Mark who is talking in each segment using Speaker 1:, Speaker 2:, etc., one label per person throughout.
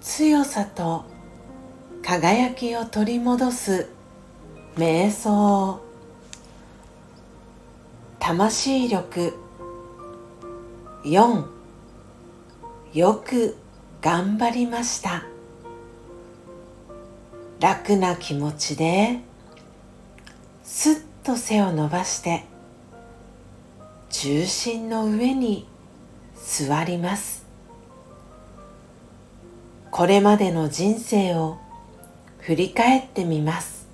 Speaker 1: 強さと輝きを取り戻す瞑想。魂力4よく頑張りました。楽な気持ちですっと背を伸ばして重心の上に座ります。これまでの人生を振り返ってみます。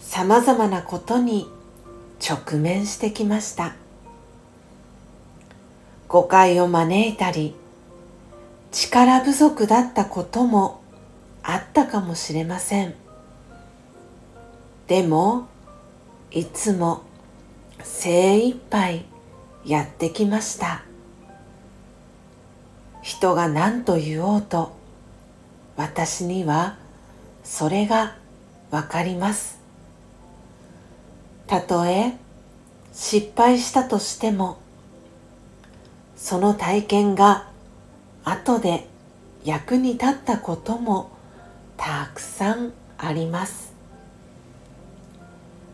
Speaker 1: さまざまなことに直面してきました。誤解を招いたり力不足だったこともあったかもしれません。でもいつも精一杯やってきました。人が何と言おうと私にはそれがわかります。たとえ失敗したとしてもその体験が後で役に立ったこともたくさんあります。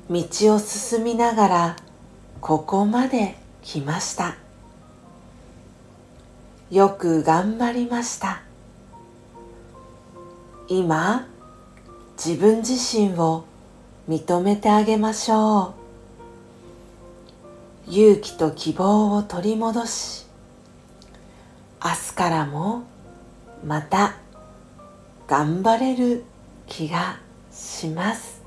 Speaker 1: 道を進みながらここまで来ました。よく頑張りました。今自分自身を認めてあげましょう。勇気と希望を取り戻し明日からもまた頑張れる気がします。